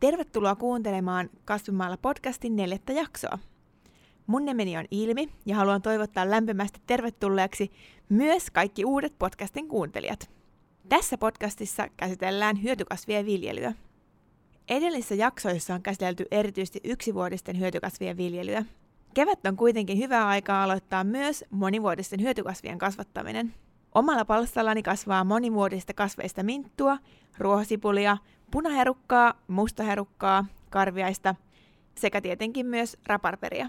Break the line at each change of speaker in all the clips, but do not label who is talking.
Tervetuloa kuuntelemaan Kasvimaalla podcastin neljättä jaksoa. Mun nimeni on Ilmi ja haluan toivottaa lämpimästi tervetulleeksi myös kaikki uudet podcastin kuuntelijat. Tässä podcastissa käsitellään hyötykasvien viljelyä. Edellisissä jaksoissa on käsitelty erityisesti yksivuotisten hyötykasvien viljelyä. Kevät on kuitenkin hyvä aika aloittaa myös monivuotisten hyötykasvien kasvattaminen. Omalla palstallani kasvaa monivuotisista kasveista minttua, ruohosipulia, punaherukkaa, mustaherukkaa, karviaista sekä tietenkin myös raparperia.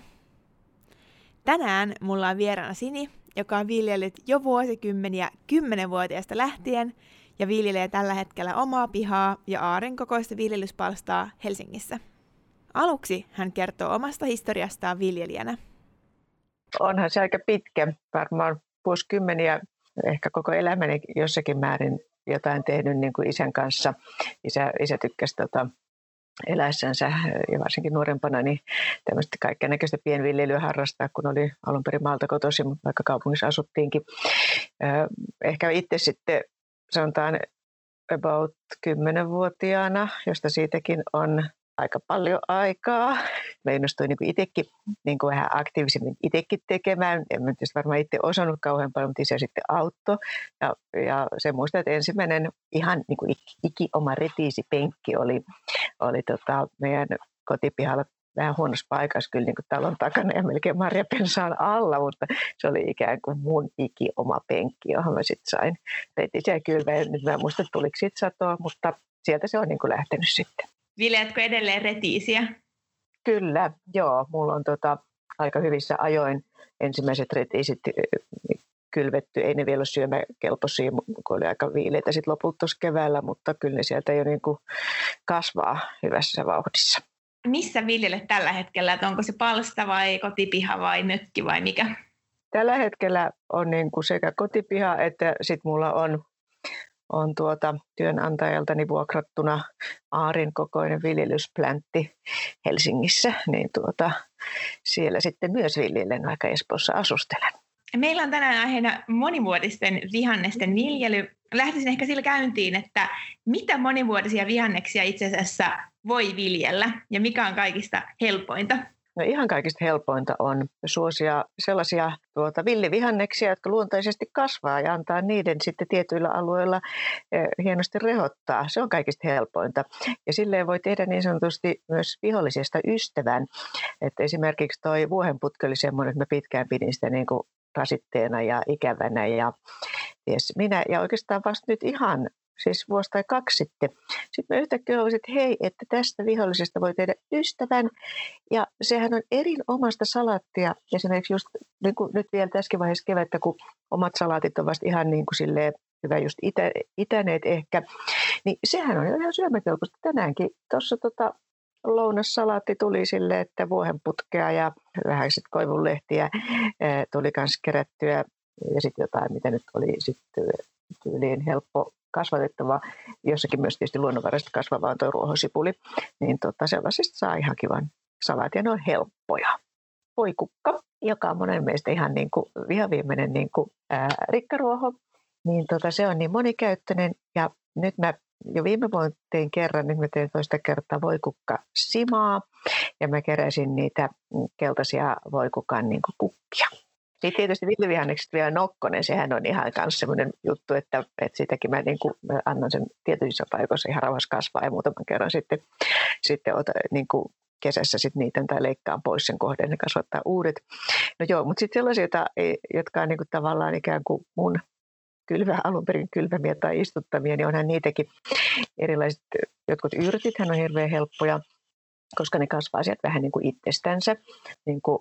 Tänään mulla on vieraana Sini, joka on viljellyt jo vuosikymmeniä kymmenenvuotiaasta lähtien ja viljelee tällä hetkellä omaa pihaa ja aaren kokoista viljelyspalstaa Helsingissä. Aluksi hän kertoo omasta historiastaan viljelijänä.
Onhan se aika pitkä, varmaan vuosikymmeniä, ehkä koko elämäni jossakin määrin jotain tehnyt niin kuin isän kanssa. Isä, isä tykkäsi tota, eläessänsä ja varsinkin nuorempana niin tämmöistä kaikkea näköistä pienviljelyä harrastaa, kun oli alun perin maalta kotoisin, mutta vaikka kaupungissa asuttiinkin. Ehkä itse sitten sanotaan about 10-vuotiaana, josta siitäkin on aika paljon aikaa. Mä innostuin niin itsekin niin kuin vähän aktiivisemmin itsekin tekemään. En mä tietysti varmaan itse osannut kauhean paljon, mutta se sitten auttoi. Ja, ja se muista, että ensimmäinen ihan niin kuin iki oma retiisipenkki oli, oli tota meidän kotipihalla vähän huonossa paikassa kyllä niin kuin talon takana ja melkein marjapensaan alla, mutta se oli ikään kuin mun iki oma penkki, johon mä sitten sain retisiä kylvää. Nyt mä en muista, tuliko siitä satoa, mutta sieltä se on niin kuin lähtenyt sitten.
Viljeletkö edelleen retiisiä?
Kyllä, joo. Mulla on tota, aika hyvissä ajoin ensimmäiset retiisit kylvetty. Ei ne vielä ole syömäkelpoisia, kun oli aika viileitä sitten lopulta tuossa keväällä, mutta kyllä ne sieltä jo niin kuin kasvaa hyvässä vauhdissa.
Missä viljelet tällä hetkellä? Että onko se palsta vai kotipiha vai mökki vai mikä?
Tällä hetkellä on niin kuin sekä kotipiha että sitten mulla on on tuota työnantajaltani vuokrattuna aarin kokoinen viljelysplantti Helsingissä, niin tuota, siellä sitten myös viljelen, vaikka Espoossa asustelen.
Meillä on tänään aiheena monivuotisten vihannesten viljely. Lähtisin ehkä sillä käyntiin, että mitä monivuotisia vihanneksia itse asiassa voi viljellä ja mikä on kaikista helpointa?
No ihan kaikista helpointa on suosia sellaisia tuota, villivihanneksia, jotka luontaisesti kasvaa ja antaa niiden sitten tietyillä alueilla eh, hienosti rehottaa. Se on kaikista helpointa. Ja silleen voi tehdä niin sanotusti myös vihollisesta ystävän. Että esimerkiksi toi vuohenputki oli semmoinen, että mä pitkään pidin sitä niin kuin rasitteena ja ikävänä ja ties minä. Ja oikeastaan vasta nyt ihan siis vuosi tai kaksi sitten. Sitten mä yhtäkkiä huomasin, että hei, että tästä vihollisesta voi tehdä ystävän. Ja sehän on erinomaista salaattia. Esimerkiksi just niin kuin nyt vielä tässä vaiheessa kevättä, kun omat salaatit on vasta ihan niin kuin silleen hyvä just itä, itäneet ehkä, niin sehän on ihan syömäkelpoista tänäänkin. Tuossa tota, lounassalaatti tuli sille, että vuohenputkea ja vähän sitten koivunlehtiä tuli myös kerättyä ja sitten jotain, mitä nyt oli sitten tyyliin helppo kasvatettava, jossakin myös tietysti luonnonvaraisesti kasvava on tuo ruohosipuli, niin tota, sellaisista saa ihan kivan salat ja ne on helppoja. Voikukka, joka on monen mielestä ihan niin kuin vihaviimeinen niin kuin, ää, rikkaruoho, niin tota, se on niin monikäyttöinen ja nyt mä jo viime vuonna tein kerran, nyt mä tein toista kertaa voikukka simaa ja mä keräsin niitä keltaisia voikukan niin kukkia. Sitten tietysti villivihannekset vielä nokkonen, sehän on ihan myös semmoinen juttu, että, että sitäkin mä, niin kuin, mä annan sen tietyissä paikoissa ihan rauhassa kasvaa ja muutaman kerran sitten, sitten ota, niin kuin kesässä sitten niitä tai leikkaan pois sen kohden ja kasvattaa uudet. No joo, mutta sitten sellaisia, jotka, jotka on niin kuin tavallaan ikään kuin mun kylvä, alun perin kylvämiä tai istuttamia, niin onhan niitäkin erilaiset, jotkut yrtit, on hirveän helppoja, koska ne kasvaa sieltä vähän niin kuin itsestänsä, niin kuin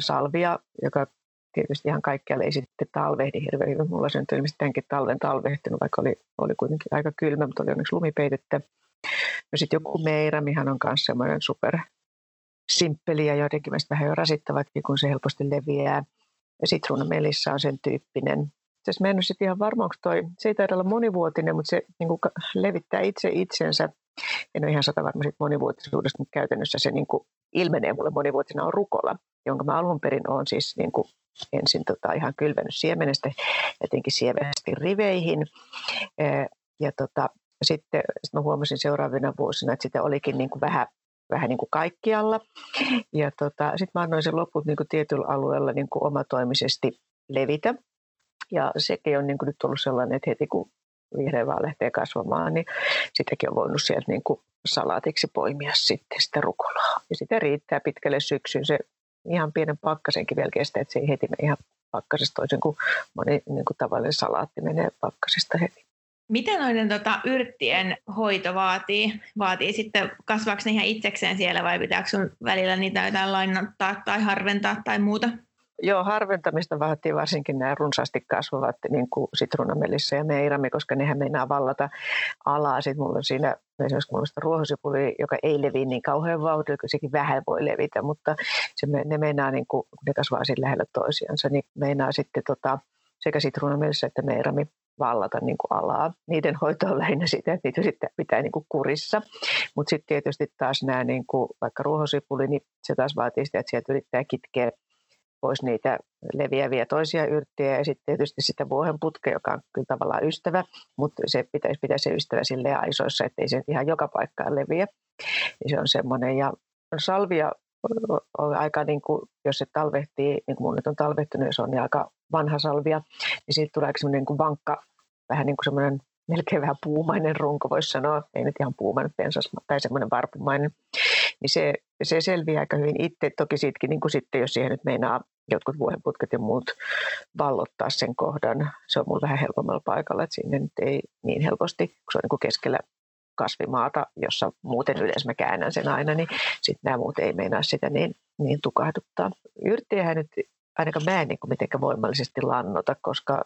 salvia, joka tietysti ihan kaikkialle ei sitten talvehdi hirveän hyvin. Mulla se nyt ilmeisesti tämänkin talven talvehtinut, vaikka oli, oli kuitenkin aika kylmä, mutta oli onneksi lumipeitettä. No sitten joku meira, mihän on myös semmoinen super simppeli ja jotenkin mielestä vähän jo rasittavatkin, kun se helposti leviää. Ja sitruunamelissa on sen tyyppinen. Tässä mä en ole sitten ihan varma, onko toi, se ei taida olla monivuotinen, mutta se niin kuin levittää itse itsensä. En ole ihan sata varma siitä monivuotisuudesta, mutta käytännössä se niin kuin ilmenee mulle monivuotisena on rukola, jonka mä alun perin olen siis niin kuin ensin tota ihan kylvänyt siemenestä jotenkin siemenestä riveihin. Ja tota, sitten sit mä huomasin seuraavina vuosina, että sitä olikin niin kuin vähän, vähän niin kuin kaikkialla. Ja tota, sitten mä annoin sen loput niin kuin tietyllä alueella niin kuin omatoimisesti levitä. Ja sekin on niin kuin nyt ollut sellainen, että heti kun vihreä vaan lähtee kasvamaan, niin sitäkin on voinut sieltä niin kuin salaatiksi poimia sitten sitä rukolaa. Ja sitä riittää pitkälle syksyyn. Se ihan pienen pakkasenkin vielä kestää, että se ei heti mene ihan pakkasesta toisin kuin moni niin kuin tavallinen salaatti menee pakkasesta heti.
Miten noiden tota, yrttien hoito vaatii? Vaatii sitten, kasvaako ne ihan itsekseen siellä vai pitääkö sun välillä niitä jotain lainottaa tai harventaa tai muuta?
Joo, harventamista vaatii varsinkin nämä runsaasti kasvavat niin kuin sitruunamelissä ja meirami, koska nehän meinaa vallata alaa. Sitten mulla on siinä esimerkiksi mulla on ruohosipuli, joka ei levi niin kauhean vauhdilla, kun sekin vähän voi levitä, mutta se, ne meinaa, niin kuin, kun ne kasvaa siinä lähellä toisiansa, niin meinaa sitten tota, sekä sitruunamelissä että meirami vallata niin kuin alaa. Niiden hoito on lähinnä sitä, että niitä sitten pitää niin kuin kurissa. Mutta sitten tietysti taas nämä niin kuin, vaikka ruohosipuli, niin se taas vaatii sitä, että sieltä yrittää kitkeä pois niitä leviäviä toisia yrttejä ja sitten tietysti sitä vuohenputke, joka on kyllä tavallaan ystävä, mutta se pitäisi pitää se ystävä sille aisoissa, ettei se ihan joka paikkaan leviä. Niin se on semmoinen. Ja salvia on aika, niin kuin, jos se talvehtii, niin kuin mun nyt on talvehtunut, ja se on niin aika vanha salvia, niin siitä tulee semmoinen niin kuin vankka, vähän niin kuin semmoinen melkein vähän puumainen runko, voisi sanoa, ei nyt ihan puumainen pensas, tai semmoinen varpumainen, niin se, se selviää aika hyvin itse. Toki siitäkin, niin kuin sitten, jos siihen nyt meinaa jotkut vuohenputket ja muut vallottaa sen kohdan, se on mulla vähän helpommalla paikalla, että sinne nyt ei niin helposti, kun se on niin kuin keskellä kasvimaata, jossa muuten yleensä mä käännän sen aina, niin sitten nämä muut ei meinaa sitä niin, niin tukahduttaa. Yrttejähän nyt ainakaan mä en niin kuin mitenkään voimallisesti lannota, koska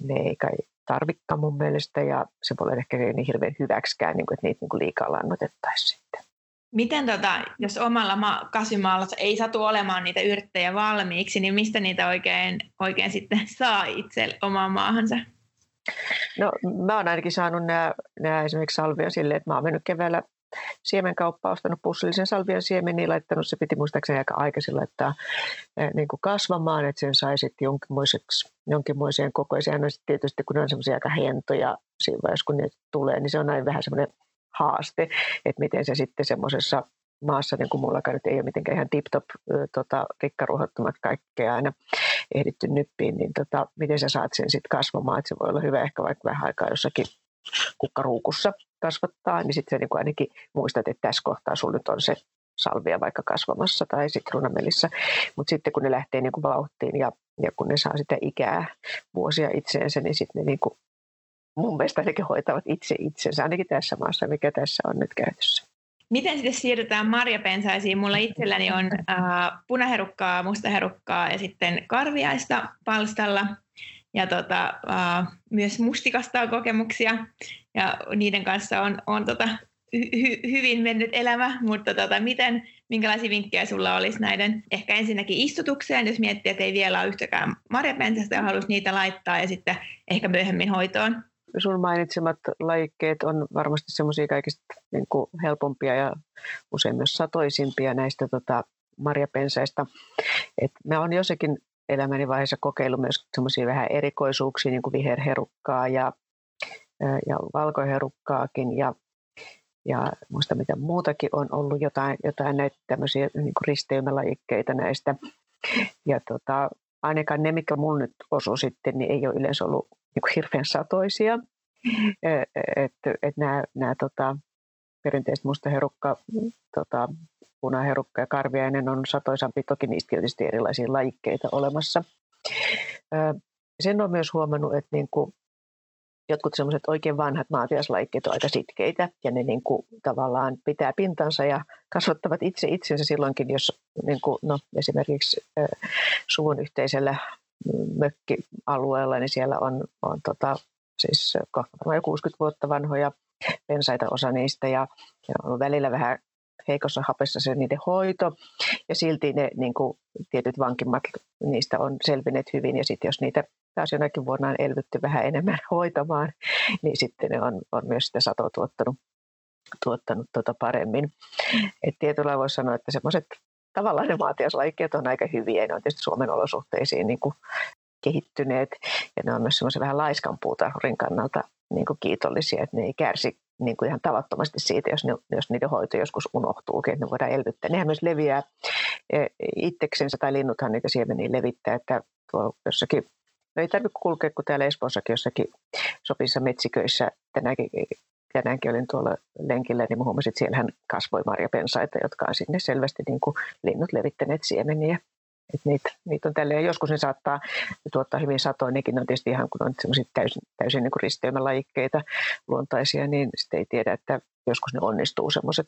ne ei kai tarvikaan mun mielestä ja se voi olla ehkä niin hirveän hyväksikään, niin kuin, että niitä niin kuin liikaa lannotettaisiin sitten.
Miten tota, jos omalla ma- kasvimaalla ei satu olemaan niitä yrttejä valmiiksi, niin mistä niitä oikein, oikein sitten saa itse omaan maahansa?
No mä oon ainakin saanut nämä, esimerkiksi salvia silleen, että mä oon mennyt keväällä siemenkauppaan, ostanut pussillisen salvian siemeniä, laittanut, se piti muistaakseni aika aikaisin laittaa niin kuin kasvamaan, että sen sai sitten jonkinmoiseksi, jonkinmoiseen kokoiseen. No sitten tietysti kun ne on semmoisia aika hentoja siinä vaiheessa, kun ne tulee, niin se on aina vähän semmoinen haaste, että miten se sitten semmoisessa maassa, niin kuin mullakaan nyt ei ole mitenkään ihan tip-top tota, rikkaruohottomat kaikkea aina ehditty nyppiin, niin tota, miten sä saat sen sitten kasvamaan, että se voi olla hyvä ehkä vaikka vähän aikaa jossakin kukkaruukussa kasvattaa, niin sitten niin ainakin muistat, että tässä kohtaa sulla nyt on se salvia vaikka kasvamassa tai sitruunamelissä. Mutta sitten kun ne lähtee niin kuin vauhtiin ja, ja kun ne saa sitä ikää vuosia itseensä, niin sitten ne niin kuin, mun mielestä ainakin hoitavat itse itsensä, ainakin tässä maassa, mikä tässä on nyt käytössä.
Miten sitten siirrytään marjapensaisiin? Mulla itselläni on äh, punaherukkaa, mustaherukkaa ja sitten karviaista palstalla ja tota, uh, myös mustikasta on kokemuksia ja niiden kanssa on, on tota, hy, hyvin mennyt elämä, mutta tota, miten, minkälaisia vinkkejä sulla olisi näiden ehkä ensinnäkin istutukseen, jos miettii, että ei vielä ole yhtäkään marjapensasta ja haluaisi niitä laittaa ja sitten ehkä myöhemmin hoitoon?
Sun mainitsemat lajikkeet on varmasti semmoisia kaikista niin kuin helpompia ja usein myös satoisimpia näistä tota, marjapensaista. Et mä oon jossakin elämäni vaiheessa kokeillut myös semmoisia vähän erikoisuuksia, niin kuin viherherukkaa ja, ja valkoherukkaakin ja, ja muista mitä muutakin on ollut jotain, jotain näitä tämmöisiä niin risteymälajikkeita näistä. Ja tota, ainakaan ne, mikä mun nyt osuu sitten, niin ei ole yleensä ollut niin kuin hirveän satoisia. Että et nämä, nämä tota, perinteiset mustaherukka, tota, punaherukka ja karviainen on satoisampi, toki niistä tietysti erilaisia lajikkeita olemassa. Sen on myös huomannut, että niin kuin jotkut semmoiset oikein vanhat maatiaslajikkeet on aika sitkeitä ja ne niin kuin tavallaan pitää pintansa ja kasvattavat itse itsensä silloinkin, jos niin kuin, no, esimerkiksi suvun yhteisellä mökkialueella, niin siellä on, on tota, siis jo 60 vuotta vanhoja pensaita osa niistä ja, ja on välillä vähän heikossa hapessa se niiden hoito ja silti ne niin kuin, tietyt vankimmat niistä on selvinneet hyvin ja sitten jos niitä taas jonakin vuonna on elvytty vähän enemmän hoitamaan, niin sitten ne on, on myös sitä satoa tuottanut, tuottanut tuota paremmin. Et tietyllä voisi sanoa, että semmoiset tavallaan ne maatiaslajikkeet on aika hyviä, ne on tietysti Suomen olosuhteisiin niin kuin kehittyneet ja ne on myös semmoisen vähän laiskan puutarhurin kannalta niin kuin kiitollisia, että ne ei kärsi niin kuin ihan tavattomasti siitä, jos, ne, jos niiden hoito joskus unohtuukin, että ne voidaan elvyttää. Nehän myös leviää e, itseksensä, tai linnuthan niitä siemeniä levittää, että jossakin, no ei tarvitse kulkea kuin täällä Espoossakin jossakin sopissa metsiköissä tänäänkin, tänäänkin olin tuolla lenkillä, niin huomasin, että siellähän kasvoi marjapensaita, jotka on sinne selvästi niin kuin linnut levittäneet siemeniä. Et niitä, niitä on tälleen, joskus ne saattaa tuottaa hyvin satoja, nekin on tietysti ihan kun on täysin, täysin niin risteymälajikkeita luontaisia, niin sitten ei tiedä, että joskus ne onnistuu semmoiset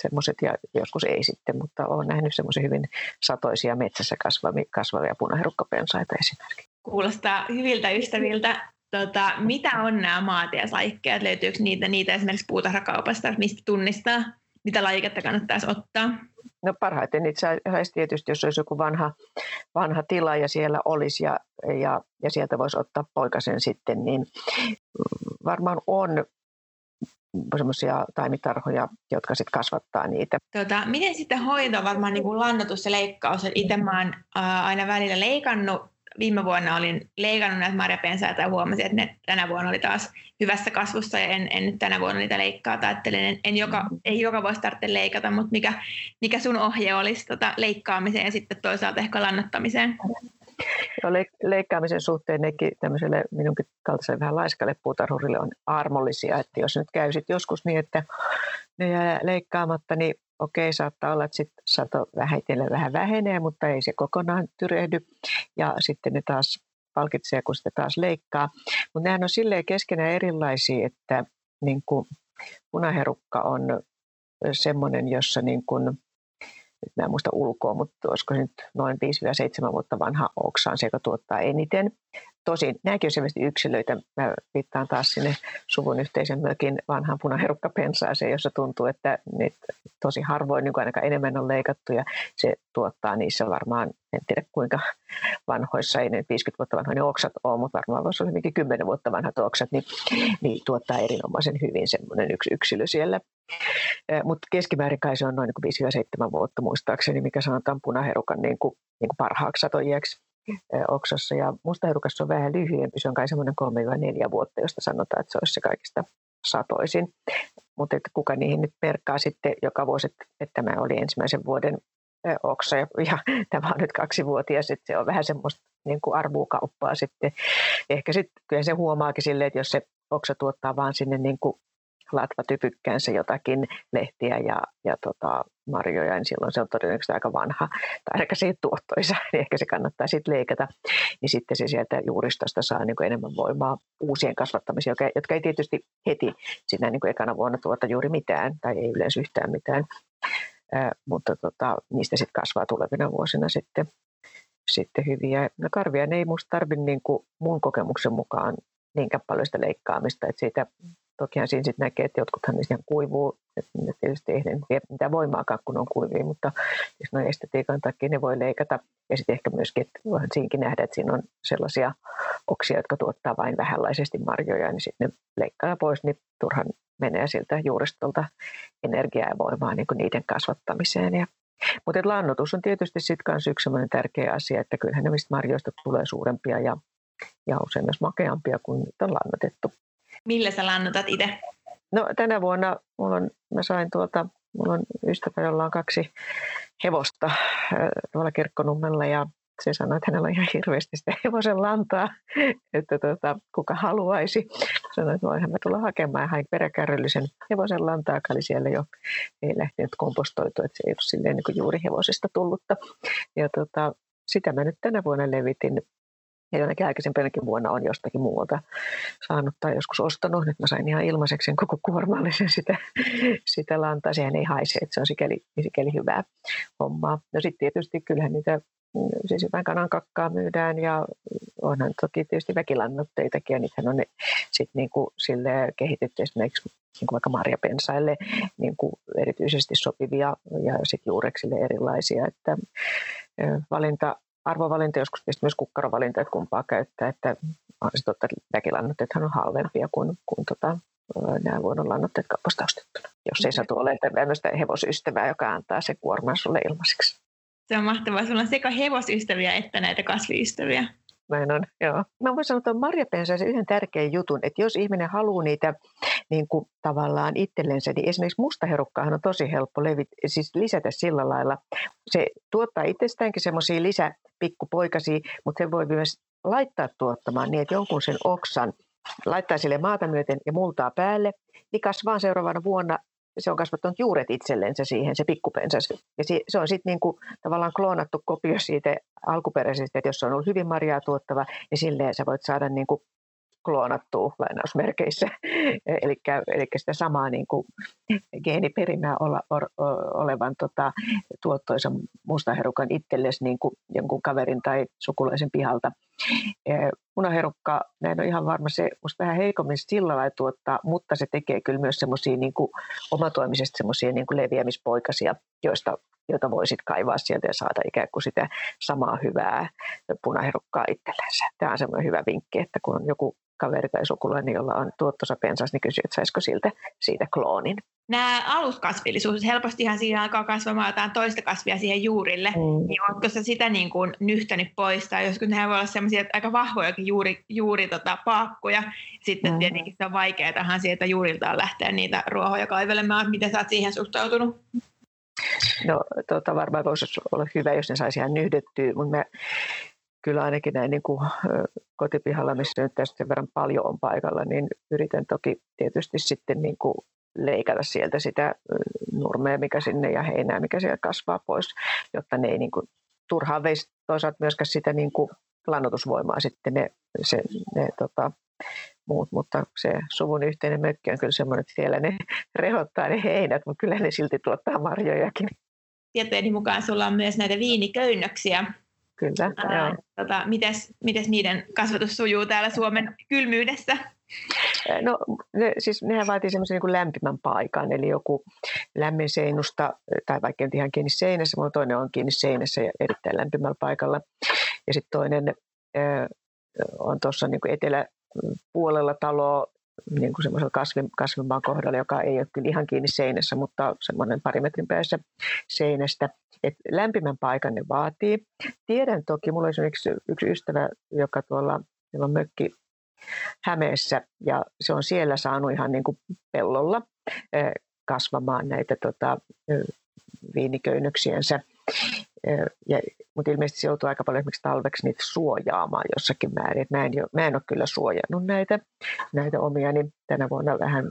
semmoiset ja joskus ei sitten, mutta olen nähnyt semmoisia hyvin satoisia metsässä kasvavia, kasvavia punaherukkapensaita esimerkiksi.
Kuulostaa hyviltä ystäviltä. Tota, mitä on nämä maatiaslajikkeet? Löytyykö niitä, niitä esimerkiksi puutarhakaupasta, mistä tunnistaa, mitä lajiketta kannattaisi ottaa?
No parhaiten niitä saisi tietysti, jos olisi joku vanha, vanha tila ja siellä olisi ja, ja, ja sieltä voisi ottaa poikasen sitten, niin varmaan on semmoisia taimitarhoja, jotka sitten kasvattaa niitä.
Tota, miten sitten hoito, varmaan niin kuin lannotus ja leikkaus? Itse mä oon ää, aina välillä leikannut viime vuonna olin leikannut näitä marjapensaita ja huomasin, että ne tänä vuonna oli taas hyvässä kasvussa ja en, en nyt tänä vuonna niitä leikkaa. Ajattelin, en, en joka, ei joka voisi tarvitse leikata, mutta mikä, mikä sun ohje olisi tota leikkaamiseen ja sitten toisaalta ehkä lannottamiseen?
Joo, leikkaamisen suhteen nekin tämmöiselle minunkin kaltaiselle vähän laiskalle puutarhurille on armollisia, että jos nyt käy sit joskus niin, että ne jää leikkaamatta, niin okei, saattaa olla, että sitten sato vähitellen vähän vähenee, mutta ei se kokonaan tyrehdy. Ja sitten ne taas palkitsee, kun sitä taas leikkaa. Mutta nehän on silleen keskenään erilaisia, että niin kuin punaherukka on semmoinen, jossa niin kuin, nyt mä en muista ulkoa, mutta olisiko nyt noin 5-7 vuotta vanha oksa on se, joka tuottaa eniten. Tosin nämäkin on selvästi yksilöitä. Mä viittaan taas sinne suvun yhteisen mökin vanhaan punaherukkapensaaseen, jossa tuntuu, että niitä tosi harvoin niin ainakaan enemmän on leikattu ja se tuottaa niissä varmaan, en tiedä kuinka vanhoissa, ei ne 50 vuotta vanhoja oksat ole, mutta varmaan voisi olla hyvinkin 10 vuotta vanhat oksat, niin, niin tuottaa erinomaisen hyvin semmoinen yksi yksilö siellä. Mutta keskimäärin kai se on noin niin 5-7 vuotta muistaakseni, mikä sanotaan punaherukan niin kuin, niin kuin parhaaksi satojiaksi oksassa. Ja mustaherukassa on vähän lyhyempi, se on kai semmoinen 3-4 vuotta, josta sanotaan, että se olisi se kaikista satoisin. Mutta että kuka niihin nyt merkkaa sitten joka vuosi, että, tämä oli ensimmäisen vuoden oksa ja, tämä on nyt kaksivuotias, että se on vähän semmoista niin kuin arvuukauppaa sitten. Ehkä sitten kyllä se huomaakin silleen, että jos se oksa tuottaa vaan sinne niin kuin latvatypykkäänsä jotakin lehtiä ja, ja tota, marjoja, niin silloin se on todennäköisesti aika vanha tai aika siitä tuottoisa, niin ehkä se kannattaa sitten leikata. Niin sitten se sieltä juuristosta saa niin kuin enemmän voimaa uusien kasvattamiseen, jotka, jotka ei tietysti heti siinä niin kuin ekana vuonna tuota juuri mitään tai ei yleensä yhtään mitään, Ää, mutta tota, niistä sitten kasvaa tulevina vuosina sitten, sitten hyviä. No karvia ne ei minusta tarvitse niin kuin mun kokemuksen mukaan niinkään paljon sitä leikkaamista, että siitä Tokihan siinä sitten näkee, että jotkuthan niistä ihan kuivuu, ne tietysti ei vie mitään voimaakaan, kun on kuivia, mutta jos noin estetiikan takia ne voi leikata. Ja sitten ehkä myöskin, että voihan siinkin nähdä, että siinä on sellaisia oksia, jotka tuottaa vain vähänlaisesti marjoja, niin sitten ne leikkaa pois, niin turhan menee siltä juuristolta energiaa ja voimaa niin niiden kasvattamiseen. Ja mutta lannotus on tietysti sitten myös yksi tärkeä asia, että kyllähän nämä marjoista tulee suurempia ja, ja usein myös makeampia kuin nyt on lannotettu.
Millä sä lannotat itse?
No tänä vuonna mulla on, mä sain tuolta, mulla on ystävä, jolla on kaksi hevosta tuolla Kirkkonummella ja se sanoi, että hänellä on ihan hirveästi sitä hevosen lantaa, että tuota, kuka haluaisi. Sanoin, että voihan mä tulla hakemaan. Hain peräkärryllisen hevosen lantaa, joka oli siellä jo, ei lähtenyt kompostoitu, että se ei ollut silleen niin juuri hevosesta tullutta. Ja tuota, sitä mä nyt tänä vuonna levitin ja jonnekin aikaisempanakin vuonna on jostakin muualta saanut tai joskus ostanut. Nyt mä sain ihan ilmaiseksi koko kuormallisen sitä, sitä lantaa. Sehän ei haise, että se on sikäli, sikäli hyvää hommaa. No sitten tietysti kyllähän niitä siis jotain kanan kakkaa myydään ja onhan toki tietysti väkilannoitteitakin ja niitähän on sitten niin kuin sille kehitetty esimerkiksi niin kuin vaikka marjapensaille niin kuin erityisesti sopivia ja sitten juureksille erilaisia, että valinta arvovalinta, joskus myös kukkarovalinta, että kumpaa käyttää, että on se totta, että väkilannoitteethan on halvempia kuin, kuin tota, nämä luonnonlannoitteet kaupasta ostettuna. Jos ei satu ole tämmöistä hevosystävää, joka antaa se kuorman sulle ilmaiseksi.
Se on mahtavaa. Sulla on sekä hevosystäviä että näitä kasviystäviä.
Näin on, joo. Mä voin sanoa tuon marjapensaisen yhden tärkeän jutun, että jos ihminen haluaa niitä niin kuin tavallaan itsellensä, niin esimerkiksi mustaherukkaahan on tosi helppo levit, siis lisätä sillä lailla. Se tuottaa itsestäänkin semmoisia lisäpikkupoikasia, mutta se voi myös laittaa tuottamaan niin, että jonkun sen oksan laittaa sille maata myöten ja multaa päälle, niin kasvaa seuraavana vuonna se on kasvattanut juuret itsellensä siihen, se pikkupensas. Ja se on sitten niinku tavallaan kloonattu kopio siitä alkuperäisestä, että jos se on ollut hyvin marjaa tuottava, niin silleen sä voit saada niinku kloonattua lainausmerkeissä, eli sitä samaa niin kuin geeniperimää olla, or, olevan tota, tuottoisen mustaherukan itsellesi niin kuin jonkun kaverin tai sukulaisen pihalta. Punaherukka, näin on ihan varma, se musta vähän heikommin sillä lailla tuottaa, mutta se tekee kyllä myös semmoisia niin omatoimisesti semmoisia niin leviämispoikasia, joista joita voisit kaivaa sieltä ja saada ikään kuin sitä samaa hyvää punaherukkaa itsellensä. Tämä on semmoinen hyvä vinkki, että kun on joku kaveri tai sukulainen, jolla on tuottosa pensas, niin kysyy, että saisiko siltä siitä kloonin.
Nämä aluskasvillisuus, helpostihan siihen alkaa kasvamaan jotain toista kasvia siihen juurille, mm. niin oletko sä sitä niin kuin nyhtänyt pois, tai joskus nehän voi olla sellaisia aika vahvojakin juuri, juuri tota paakkuja, sitten mm. tietenkin se on vaikeaa sieltä juuriltaan lähteä niitä ruohoja kaivelemaan, miten sä oot siihen suhtautunut?
No tota, varmaan voisi olla hyvä, jos ne saisi ihan nyhdettyä, mutta mä kyllä ainakin näin niin kuin kotipihalla, missä nyt tästä sen verran paljon on paikalla, niin yritän toki tietysti sitten niin kuin leikata sieltä sitä nurmea, mikä sinne ja heinää, mikä siellä kasvaa pois, jotta ne ei niin kuin turhaan veisi toisaalta myöskään sitä niin kuin lannotusvoimaa sitten ne, se, ne tota, muut, mutta se suvun yhteinen mökki on kyllä semmoinen, että siellä ne rehottaa ne heinät, mutta kyllä ne silti tuottaa marjojakin.
Tietojeni mukaan sulla on myös näitä viiniköynnöksiä,
Kyllä, Ää, joo.
Tota, mites, mites niiden kasvatus sujuu täällä Suomen kylmyydessä?
No ne, siis nehän vaatii semmoisen niin lämpimän paikan, eli joku lämmin seinusta, tai vaikka nyt ihan kiinni seinässä, mutta toinen on kiinni seinässä ja erittäin lämpimällä paikalla. Ja sitten toinen äh, on tuossa niin eteläpuolella taloa, niin kuin semmoisella kasvin, kasvimaan kohdalla, joka ei ole kyllä ihan kiinni seinässä, mutta semmoinen pari metrin päässä seinästä. Et lämpimän paikan ne vaatii. Tiedän toki, mulla on esimerkiksi yksi ystävä, joka tuolla, jolla on mökki Hämeessä, ja se on siellä saanut ihan niin kuin pellolla kasvamaan näitä tota, viiniköynnöksiensä. Ja, mutta ilmeisesti se joutuu aika paljon esimerkiksi talveksi niitä suojaamaan jossakin määrin. Mä en, mä en ole kyllä suojannut näitä, näitä omia, niin tänä vuonna vähän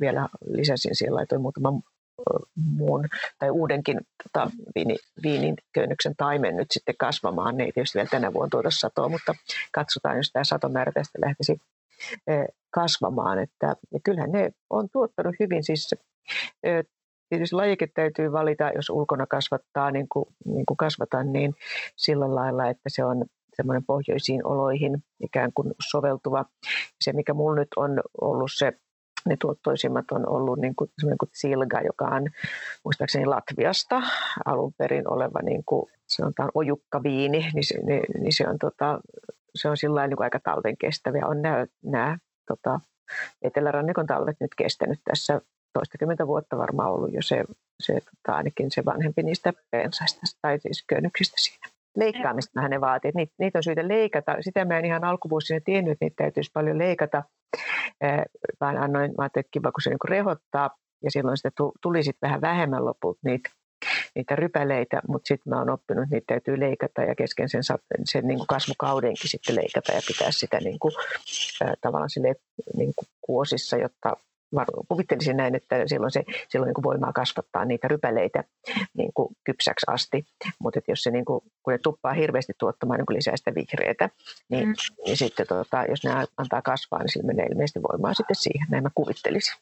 vielä lisäsin siellä, laitoin muutaman muun tai uudenkin tota, viini, viinin köynnöksen taimen nyt sitten kasvamaan. Ne ei tietysti vielä tänä vuonna tuota satoa, mutta katsotaan, jos tämä satomäärä tästä lähtisi kasvamaan. Että, ja kyllähän ne on tuottanut hyvin. Siis, tietysti lajike täytyy valita, jos ulkona kasvattaa, niin kuin, niin kuin kasvatan, niin sillä lailla, että se on semmoinen pohjoisiin oloihin ikään kuin soveltuva. Se, mikä mulla nyt on ollut se ne tuottoisimmat on ollut niin kuin, kuin Silga, joka on muistaakseni Latviasta alun perin oleva niin kuin, sanotaan viini, niin se, niin, niin se on, tota, se on sillä niin aika talven kestäviä. On nämä, nämä tota, Etelärannikon talvet nyt kestänyt tässä toistakymmentä vuotta varmaan ollut jo se, se tota, ainakin se vanhempi niistä pensaista tai siis köynnöksistä siinä leikkaamista ne vaatii. Niitä, niitä on syytä leikata. Sitä mä en ihan alkuvuosina tiennyt, että niitä täytyisi paljon leikata, vaan annoin, mä ajattelin, että kiva, kun se niin rehottaa, ja silloin sitä tuli sitten vähän vähemmän lopulta niitä, niitä rypäleitä, mutta sitten mä oon oppinut, että niitä täytyy leikata ja kesken sen, sen niin kuin kasvukaudenkin sitten leikata ja pitää sitä niin kuin, tavallaan sille, niin kuin kuosissa, jotta kuvittelisin näin, että silloin, se, silloin niin voimaa kasvattaa niitä rypäleitä niin kuin kypsäksi asti, mutta jos se niin kuin, kun ne tuppaa hirveästi tuottamaan niin kuin lisää sitä vihreätä, niin, mm. niin sitten tota, jos ne antaa kasvaa, niin sillä menee ilmeisesti voimaa sitten siihen, näin mä kuvittelisin.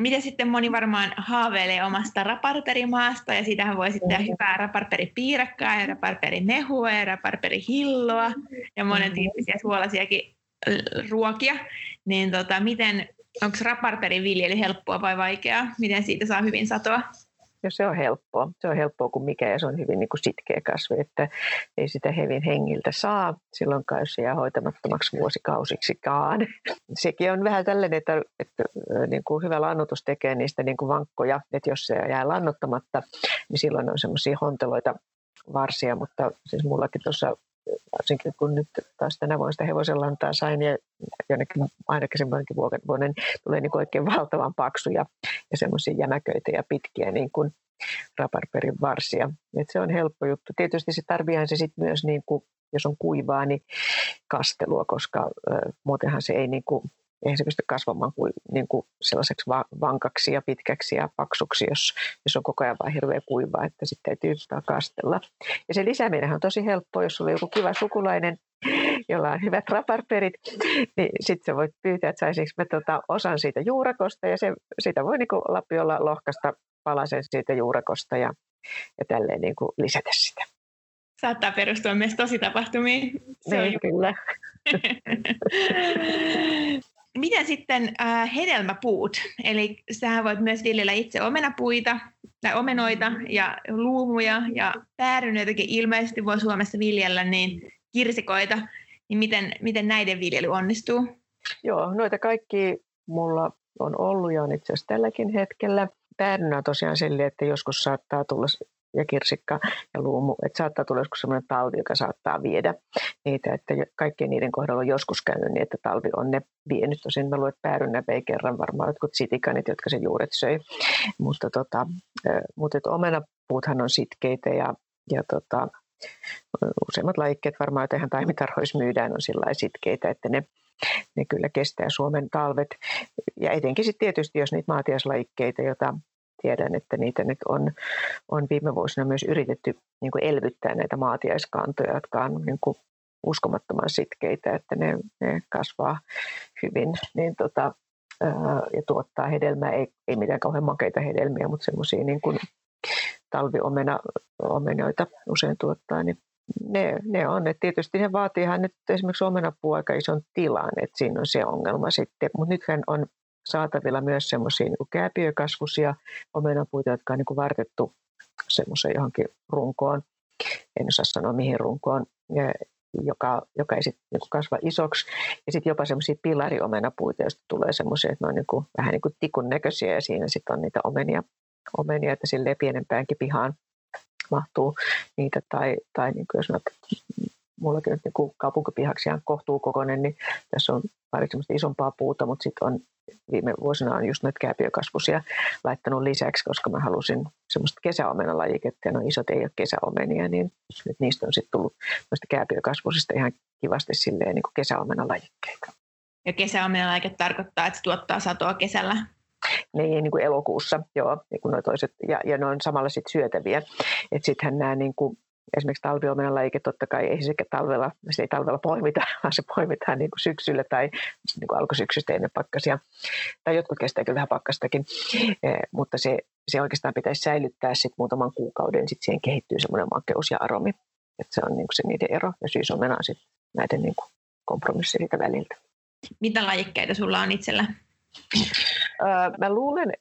Miten sitten moni varmaan haaveilee omasta raparperimaasta ja siitähän voi sitten mm. hyvää raparperipiirakkaa ja raparperimehua ja raparperihilloa ja monen tyyppisiä suolaisiakin ruokia, niin tota, miten onko raparperin viljely helppoa vai vaikeaa? Miten siitä saa hyvin satoa?
Ja se on helppoa. Se on helppoa kuin mikä ja se on hyvin niin kuin sitkeä kasvi, että ei sitä hevin hengiltä saa silloinkaan, jos jää hoitamattomaksi vuosikausiksikaan. Sekin on vähän tällainen, että, että niin kuin hyvä lannotus tekee niistä niin kuin vankkoja, että jos se jää lannottamatta, niin silloin on semmoisia honteloita varsia, mutta siis mullakin tuossa varsinkin kun nyt taas tänä vuonna sitä hevosenlantaa sain ja jonnekin ainakin semmoinenkin vuoden tulee niin oikein valtavan paksuja ja semmoisia jämäköitä ja pitkiä niin kuin raparperin varsia. Et se on helppo juttu. Tietysti se tarviaan se sitten myös, niin kuin, jos on kuivaa, niin kastelua, koska äh, muutenhan se ei niin kuin, eihän se pysty kasvamaan kuin, niin kuin sellaiseksi vankaksi ja pitkäksi ja paksuksi, jos, jos on koko ajan vain hirveä kuivaa, että sitten täytyy kastella. Ja se lisääminen on tosi helppoa, jos sulla on joku kiva sukulainen, jolla on hyvät raparperit, niin sitten sä voit pyytää, että saisinko mä tota osan siitä juurakosta ja se, sitä voi niin lapiolla lohkasta palasen siitä juurakosta ja, ja tälleen niin kuin lisätä sitä.
Saattaa perustua myös tositapahtumiin.
Se niin, on kyllä.
Miten sitten äh, hedelmäpuut? Eli sähän voit myös viljellä itse omenapuita tai omenoita ja luumuja ja päärynöitäkin ilmeisesti voi Suomessa viljellä, niin kirsikoita. Niin miten, miten näiden viljely onnistuu?
Joo, noita kaikki mulla on ollut ja on itse asiassa tälläkin hetkellä. Päärynä tosiaan sille, että joskus saattaa tulla ja kirsikka ja luumu, että saattaa tulla joskus sellainen talvi, joka saattaa viedä niitä, että kaikkien niiden kohdalla on joskus käynyt niin, että talvi on ne vienyt. Tosin mä luulen, että vei kerran varmaan jotkut sitikanit, jotka se juuret söi, mutta, tota, mutta että omenapuuthan on sitkeitä ja, ja tota, useimmat lajikkeet varmaan, joita ihan taimitarhoissa myydään, on sillä sitkeitä, että ne, ne kyllä kestää Suomen talvet. Ja etenkin sitten tietysti, jos niitä maatiaislajikkeita, joita tiedän, että niitä nyt on, on viime vuosina myös yritetty niin kuin elvyttää näitä maatiaiskantoja, jotka on niin kuin uskomattoman sitkeitä, että ne, ne kasvaa hyvin niin tota, ja tuottaa hedelmää, ei, ei mitään kauhean makeita hedelmiä, mutta semmoisia niin kuin talviomenoita usein tuottaa, niin ne, ne on. Et tietysti ne vaatiihan nyt esimerkiksi omenapuu aika ison tilan, että siinä on se ongelma sitten. Mutta nythän on saatavilla myös semmoisia niin kääpiökasvuisia omenapuita, jotka on niin kuin vartettu semmoiseen johonkin runkoon. En osaa sanoa mihin runkoon, joka, joka ei sitten niin kasva isoksi. Ja sitten jopa semmoisia pilariomenapuita, joista tulee semmoisia, että ne on niin kuin, vähän niin kuin tikun näköisiä ja siinä sitten on niitä omenia, omenia että sille pienempäänkin pihaan mahtuu niitä. Tai, tai niin kuin jos mullakin nyt niin kaupunkipihaksi ihan kohtuu kokoinen, niin tässä on pari semmoista isompaa puuta, mutta sitten on viime vuosina on just näitä kääpiökasvusia laittanut lisäksi, koska mä halusin semmoista kesäomenalajiketta, ja no isot ei ole kesäomenia, niin nyt niistä on sitten tullut noista kääpiökasvusista ihan kivasti silleen niin kuin kesäomenalajikkeita.
Ja kesäomenalajike tarkoittaa, että se tuottaa satoa kesällä?
Niin, niin kuin elokuussa, joo, niin kuin toiset, ja, ja ne on samalla sitten syötäviä. Että sittenhän nämä niin kuin esimerkiksi talviomenan lajike totta kai ei se talvella, se ei talvella poimita, vaan se poimitaan niin kuin syksyllä tai niin kuin alkusyksystä ennen pakkasia. Tai jotkut kestää kyllä vähän pakkastakin, eh, mutta se, se oikeastaan pitäisi säilyttää sit muutaman kuukauden, sitten siihen kehittyy semmoinen makeus ja aromi. Että se on niin kuin se niiden ero ja syysomena on sitten näiden niin kuin kompromissi siitä väliltä.
Mitä lajikkeita sulla on itsellä?
Öö, mä luulen,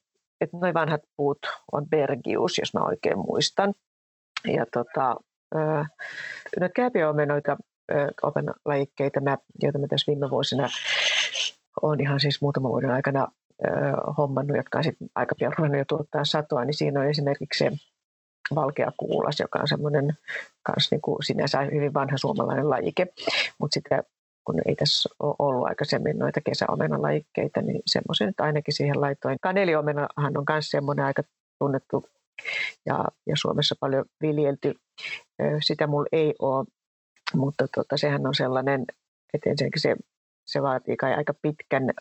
että noin vanhat puut on Bergius, jos mä oikein muistan. Ja tota, Noita kääpiöomenoita, omenalajikkeita, mä, joita mä tässä viime vuosina olen ihan siis muutaman vuoden aikana hommannut, jotka on sitten aika pian ruvennut jo tuottaa satoa, niin siinä on esimerkiksi se valkea kuulas, joka on semmoinen kans niin kuin sinänsä hyvin vanha suomalainen lajike, mutta sitä kun ei tässä ole ollut aikaisemmin noita kesäomenalajikkeita, niin semmoisen nyt ainakin siihen laitoin. Kaneliomenahan on myös semmoinen aika tunnettu ja, ja Suomessa paljon viljelty. Sitä mulla ei ole, mutta tota, sehän on sellainen, että ensinnäkin se, se vaatii kai aika pitkän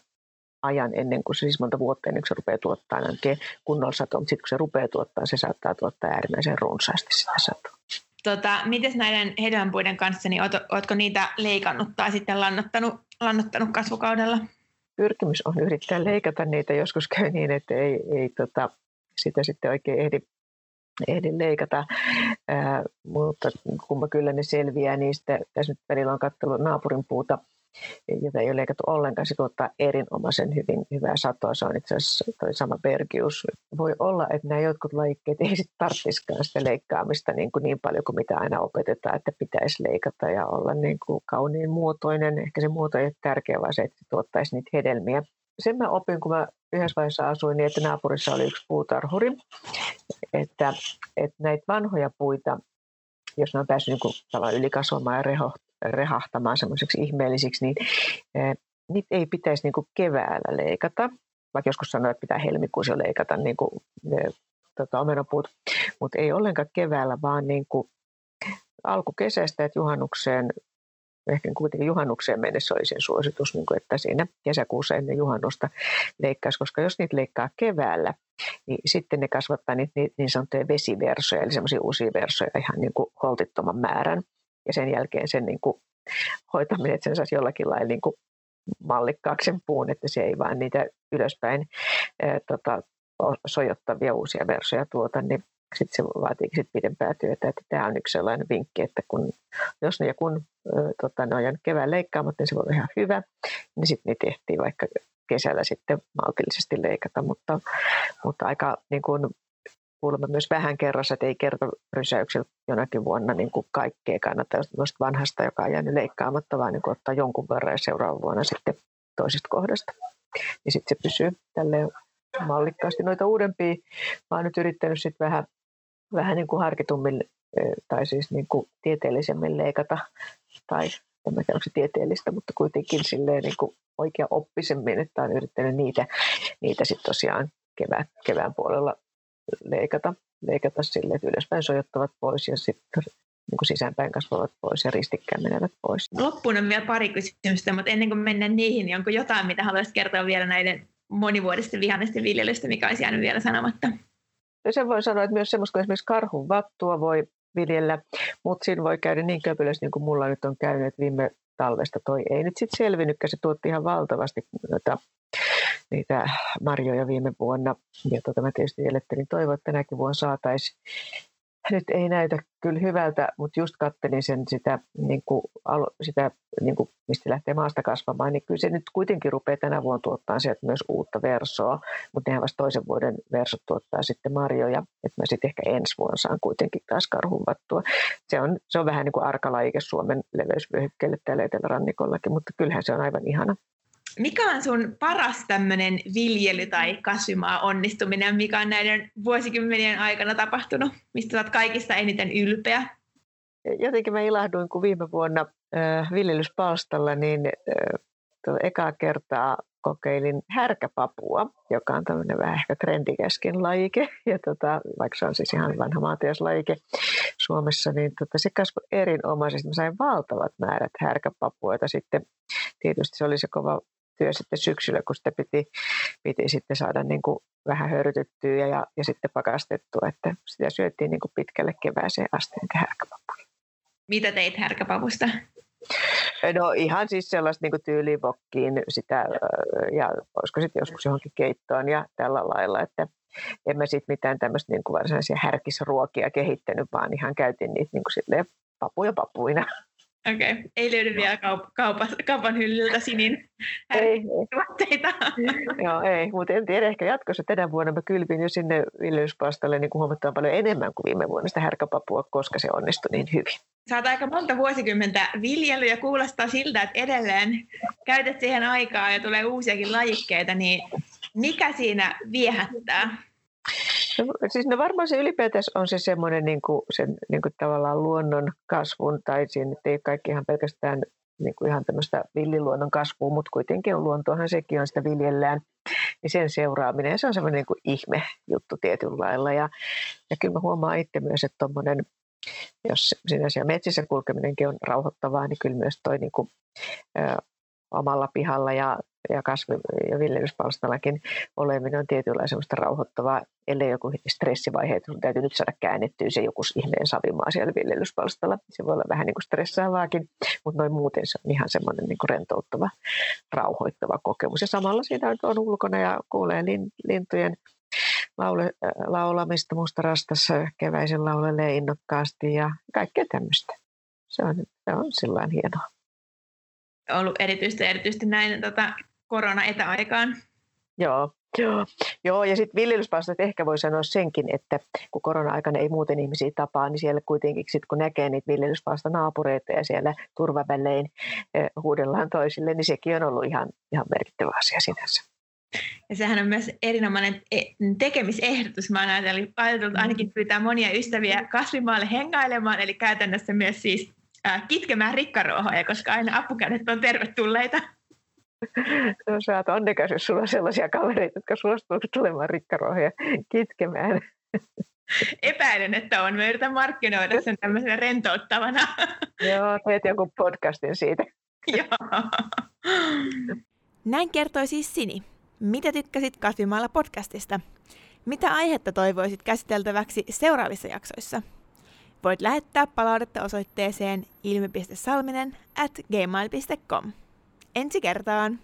ajan ennen kuin se siis monta vuotta ennen kuin se rupeaa tuottaa oikein kunnolla satoa, mutta sitten kun se rupeaa tuottaa, se saattaa tuottaa äärimmäisen runsaasti sitä satoa.
Tota, miten näiden hedelmänpuiden kanssa, niin oletko niitä leikannut tai sitten lannottanut, lannottanut kasvukaudella?
Pyrkimys on yrittää leikata niitä. Joskus käy niin, että ei, ei tota, sitä sitten oikein ehdi, ehdi leikata, Ää, mutta kumma kyllä ne selviää niistä. Tässä nyt välillä on katsellut naapurin puuta, jota ei ole leikattu ollenkaan. Se tuottaa erinomaisen hyvin, hyvää satoa. Se on itse asiassa toi sama Bergius. Voi olla, että nämä jotkut lajikkeet ei sitten tarvitsisikaan sitä leikkaamista niin, kuin niin paljon kuin mitä aina opetetaan, että pitäisi leikata ja olla niin kuin kauniin muotoinen. Ehkä se muoto ei ole tärkeä, vaan se, että tuottaisi niitä hedelmiä sen mä opin, kun mä yhdessä vaiheessa asuin niin, että naapurissa oli yksi puutarhuri, että, että näitä vanhoja puita jos ne on päässyt niin ylikasvamaan ja reho, rehahtamaan semmoiseksi ihmeellisiksi, niin niitä ei pitäisi niin kuin keväällä leikata. Vaikka joskus sanoo, että pitää helmikuussa leikata niin kuin, ne, tota, omenapuut, mutta ei ollenkaan keväällä, vaan niin kuin alkukesästä, että juhannukseen ehkä kuitenkin juhannukseen mennessä olisi suositus, niin kuin, että siinä kesäkuussa ennen juhannusta leikkaisi, koska jos niitä leikkaa keväällä, niin sitten ne kasvattaa niitä niin, niin sanottuja vesiversoja, eli semmoisia uusia versoja ihan niin kuin holtittoman määrän. Ja sen jälkeen sen niin kuin hoitaminen, että sen saisi jollakin lailla niin kuin mallikkaaksi sen puun, että se ei vaan niitä ylöspäin ää, tota, sojottavia uusia versoja tuota, niin sitten se vaatii sit pidempää työtä. Että tämä on yksi sellainen vinkki, että kun, jos ne ja kun tota, ne on jäänyt kevään leikkaamatta, niin se voi olla ihan hyvä. Niin sitten ne tehtiin vaikka kesällä sitten maltillisesti leikata, mutta, mutta aika niin kuin, kuulemma myös vähän kerrassa, että ei kerta rysäyksellä jonakin vuonna niin kuin kaikkea kannata jos vanhasta, joka on jäänyt leikkaamatta, vaan niin kuin ottaa jonkun verran ja seuraavan vuonna sitten toisesta kohdasta. Ja sitten se pysyy tälleen mallikkaasti. Noita uudempia mä oon nyt yrittänyt sitten vähän vähän niin kuin harkitummin tai siis niin kuin tieteellisemmin leikata, tai en tiedä, onko se tieteellistä, mutta kuitenkin silleen niin kuin oikea oppisemmin, että olen yrittänyt niitä, niitä sitten tosiaan kevään, kevään puolella leikata, leikata silleen, että ylöspäin sojottavat pois ja sitten niin kuin sisäänpäin kasvavat pois ja ristikkään menevät pois.
Loppuun on vielä pari kysymystä, mutta ennen kuin mennään niihin, niin onko jotain, mitä haluaisit kertoa vielä näiden monivuotisten vihannesten viljelystä, mikä olisi jäänyt vielä sanomatta?
Ja sen voi sanoa, että myös semmoista kuin esimerkiksi karhun vattua voi viljellä, mutta siinä voi käydä niin köpelössä, niin kuin mulla nyt on käynyt, että viime talvesta toi ei nyt sitten selvinnytkään, se tuotti ihan valtavasti noita, niitä marjoja viime vuonna. Ja tota, mä tietysti elettelin toivoa, että tänäkin vuonna saataisiin nyt ei näytä kyllä hyvältä, mutta just kattelin sen sitä, niin kuin, sitä niin kuin, mistä lähtee maasta kasvamaan, niin kyllä se nyt kuitenkin rupeaa tänä vuonna tuottaa sieltä myös uutta versoa, mutta nehän vasta toisen vuoden versot tuottaa sitten marjoja, että mä sitten ehkä ensi vuonna saan kuitenkin taas karhuvattua. Se on, se on vähän niin kuin arkalaike Suomen leveysvyöhykkeelle täällä etelärannikollakin, mutta kyllähän se on aivan ihana.
Mikä on sun paras tämmöinen viljely- tai kasvimaa onnistuminen, mikä on näiden vuosikymmenien aikana tapahtunut? Mistä olet kaikista eniten ylpeä?
Jotenkin mä ilahduin, kun viime vuonna äh, viljelyspalstalla, niin äh, ekaa kertaa kokeilin härkäpapua, joka on tämmöinen vähän ehkä trendikäskin lajike, ja tota, vaikka se on siis ihan vanha maatiaslajike Suomessa, niin tota, se kasvoi erinomaisesti. Mä sain valtavat määrät härkäpapua, jota sitten tietysti se oli se kova työ sitten syksyllä, kun sitä piti, piti sitten saada niin kuin vähän höyrytettyä ja, ja, ja sitten pakastettua, että sitä syötiin niin kuin pitkälle kevääseen asti niitä härkäpapuja.
Mitä teit härkäpavusta?
No ihan siis sellaista niin tyylivokkiin sitä ja olisiko sitten joskus johonkin keittoon ja tällä lailla, että en mä sitten mitään tämmöistä niin varsinaisia härkisruokia kehittänyt, vaan ihan käytin niitä niin kuin papuja papuina.
Okei, okay. ei löydy vielä kaup- kaupan, kaupan hyllyltä sinin ei, tuotteita.
Joo, ei, mutta en tiedä, ehkä jatkossa tänä vuonna mä kylpin jo sinne viljelyspastalle niin huomattavan paljon enemmän kuin viime vuonna sitä härkäpapua, koska se onnistui niin hyvin.
Oot aika monta vuosikymmentä viljely ja kuulostaa siltä, että edelleen käytät siihen aikaa ja tulee uusiakin lajikkeita, niin mikä siinä viehättää?
No, siis no varmaan se ylipäätänsä on se semmoinen niin kuin, sen, niin kuin tavallaan luonnon kasvun, tai siinä ei kaikki ihan pelkästään niin kuin ihan tämmöistä villiluonnon kasvua, mutta kuitenkin on luontoahan sekin on sitä viljellään, niin sen seuraaminen, se on semmoinen niin kuin ihme juttu tietyllä lailla. Ja, ja kyllä mä huomaan itse myös, että tuommoinen, jos siellä metsissä kulkeminenkin on rauhoittavaa, niin kyllä myös toi niin kuin, omalla pihalla ja, ja kasvi- ja viljelyspalstallakin oleminen on tietynlaista semmoista rauhoittavaa, ellei joku stressivaihe, että täytyy nyt saada käännettyä se joku ihmeen savimaa siellä viljelyspalstalla. Se voi olla vähän niin kuin stressaavaakin, mutta noin muuten se on ihan semmoinen niin kuin rentouttava, rauhoittava kokemus. Ja samalla siinä on ulkona ja kuulee lintujen laule, laulamista mustarastassa keväisen laulelee innokkaasti ja kaikkea tämmöistä. Se on, se on sillä hienoa
ollut erityisesti, erityisesti näin tota, korona-etäaikaan.
Joo, Joo, Joo ja sitten viljelyspalstat ehkä voi sanoa senkin, että kun korona-aikana ei muuten ihmisiä tapaa, niin siellä kuitenkin sit kun näkee niitä viljelyspalsta naapureita ja siellä turvavälein eh, huudellaan toisille, niin sekin on ollut ihan, ihan merkittävä asia sinänsä.
Ja sehän on myös erinomainen e, tekemisehdotus. Mä oon ajatellut, ajatellut ainakin pyytää monia ystäviä kasvimaalle hengailemaan, eli käytännössä myös siis äh, kitkemään rikkaruohoja, koska aina apukädet on tervetulleita.
No sä oot onnekas, jos sulla on sellaisia kavereita, jotka suostuvat tulemaan rikkaruohoja kitkemään.
Epäilen, että on. Mä yritän markkinoida sen tämmöisenä rentouttavana.
Joo, teet joku podcastin siitä.
Joo. Näin kertoi siis Sini. Mitä tykkäsit Kasvimaalla podcastista? Mitä aihetta toivoisit käsiteltäväksi seuraavissa jaksoissa? Voit lähettää palautetta osoitteeseen ilmi.salminen at gmail.com. Ensi kertaan!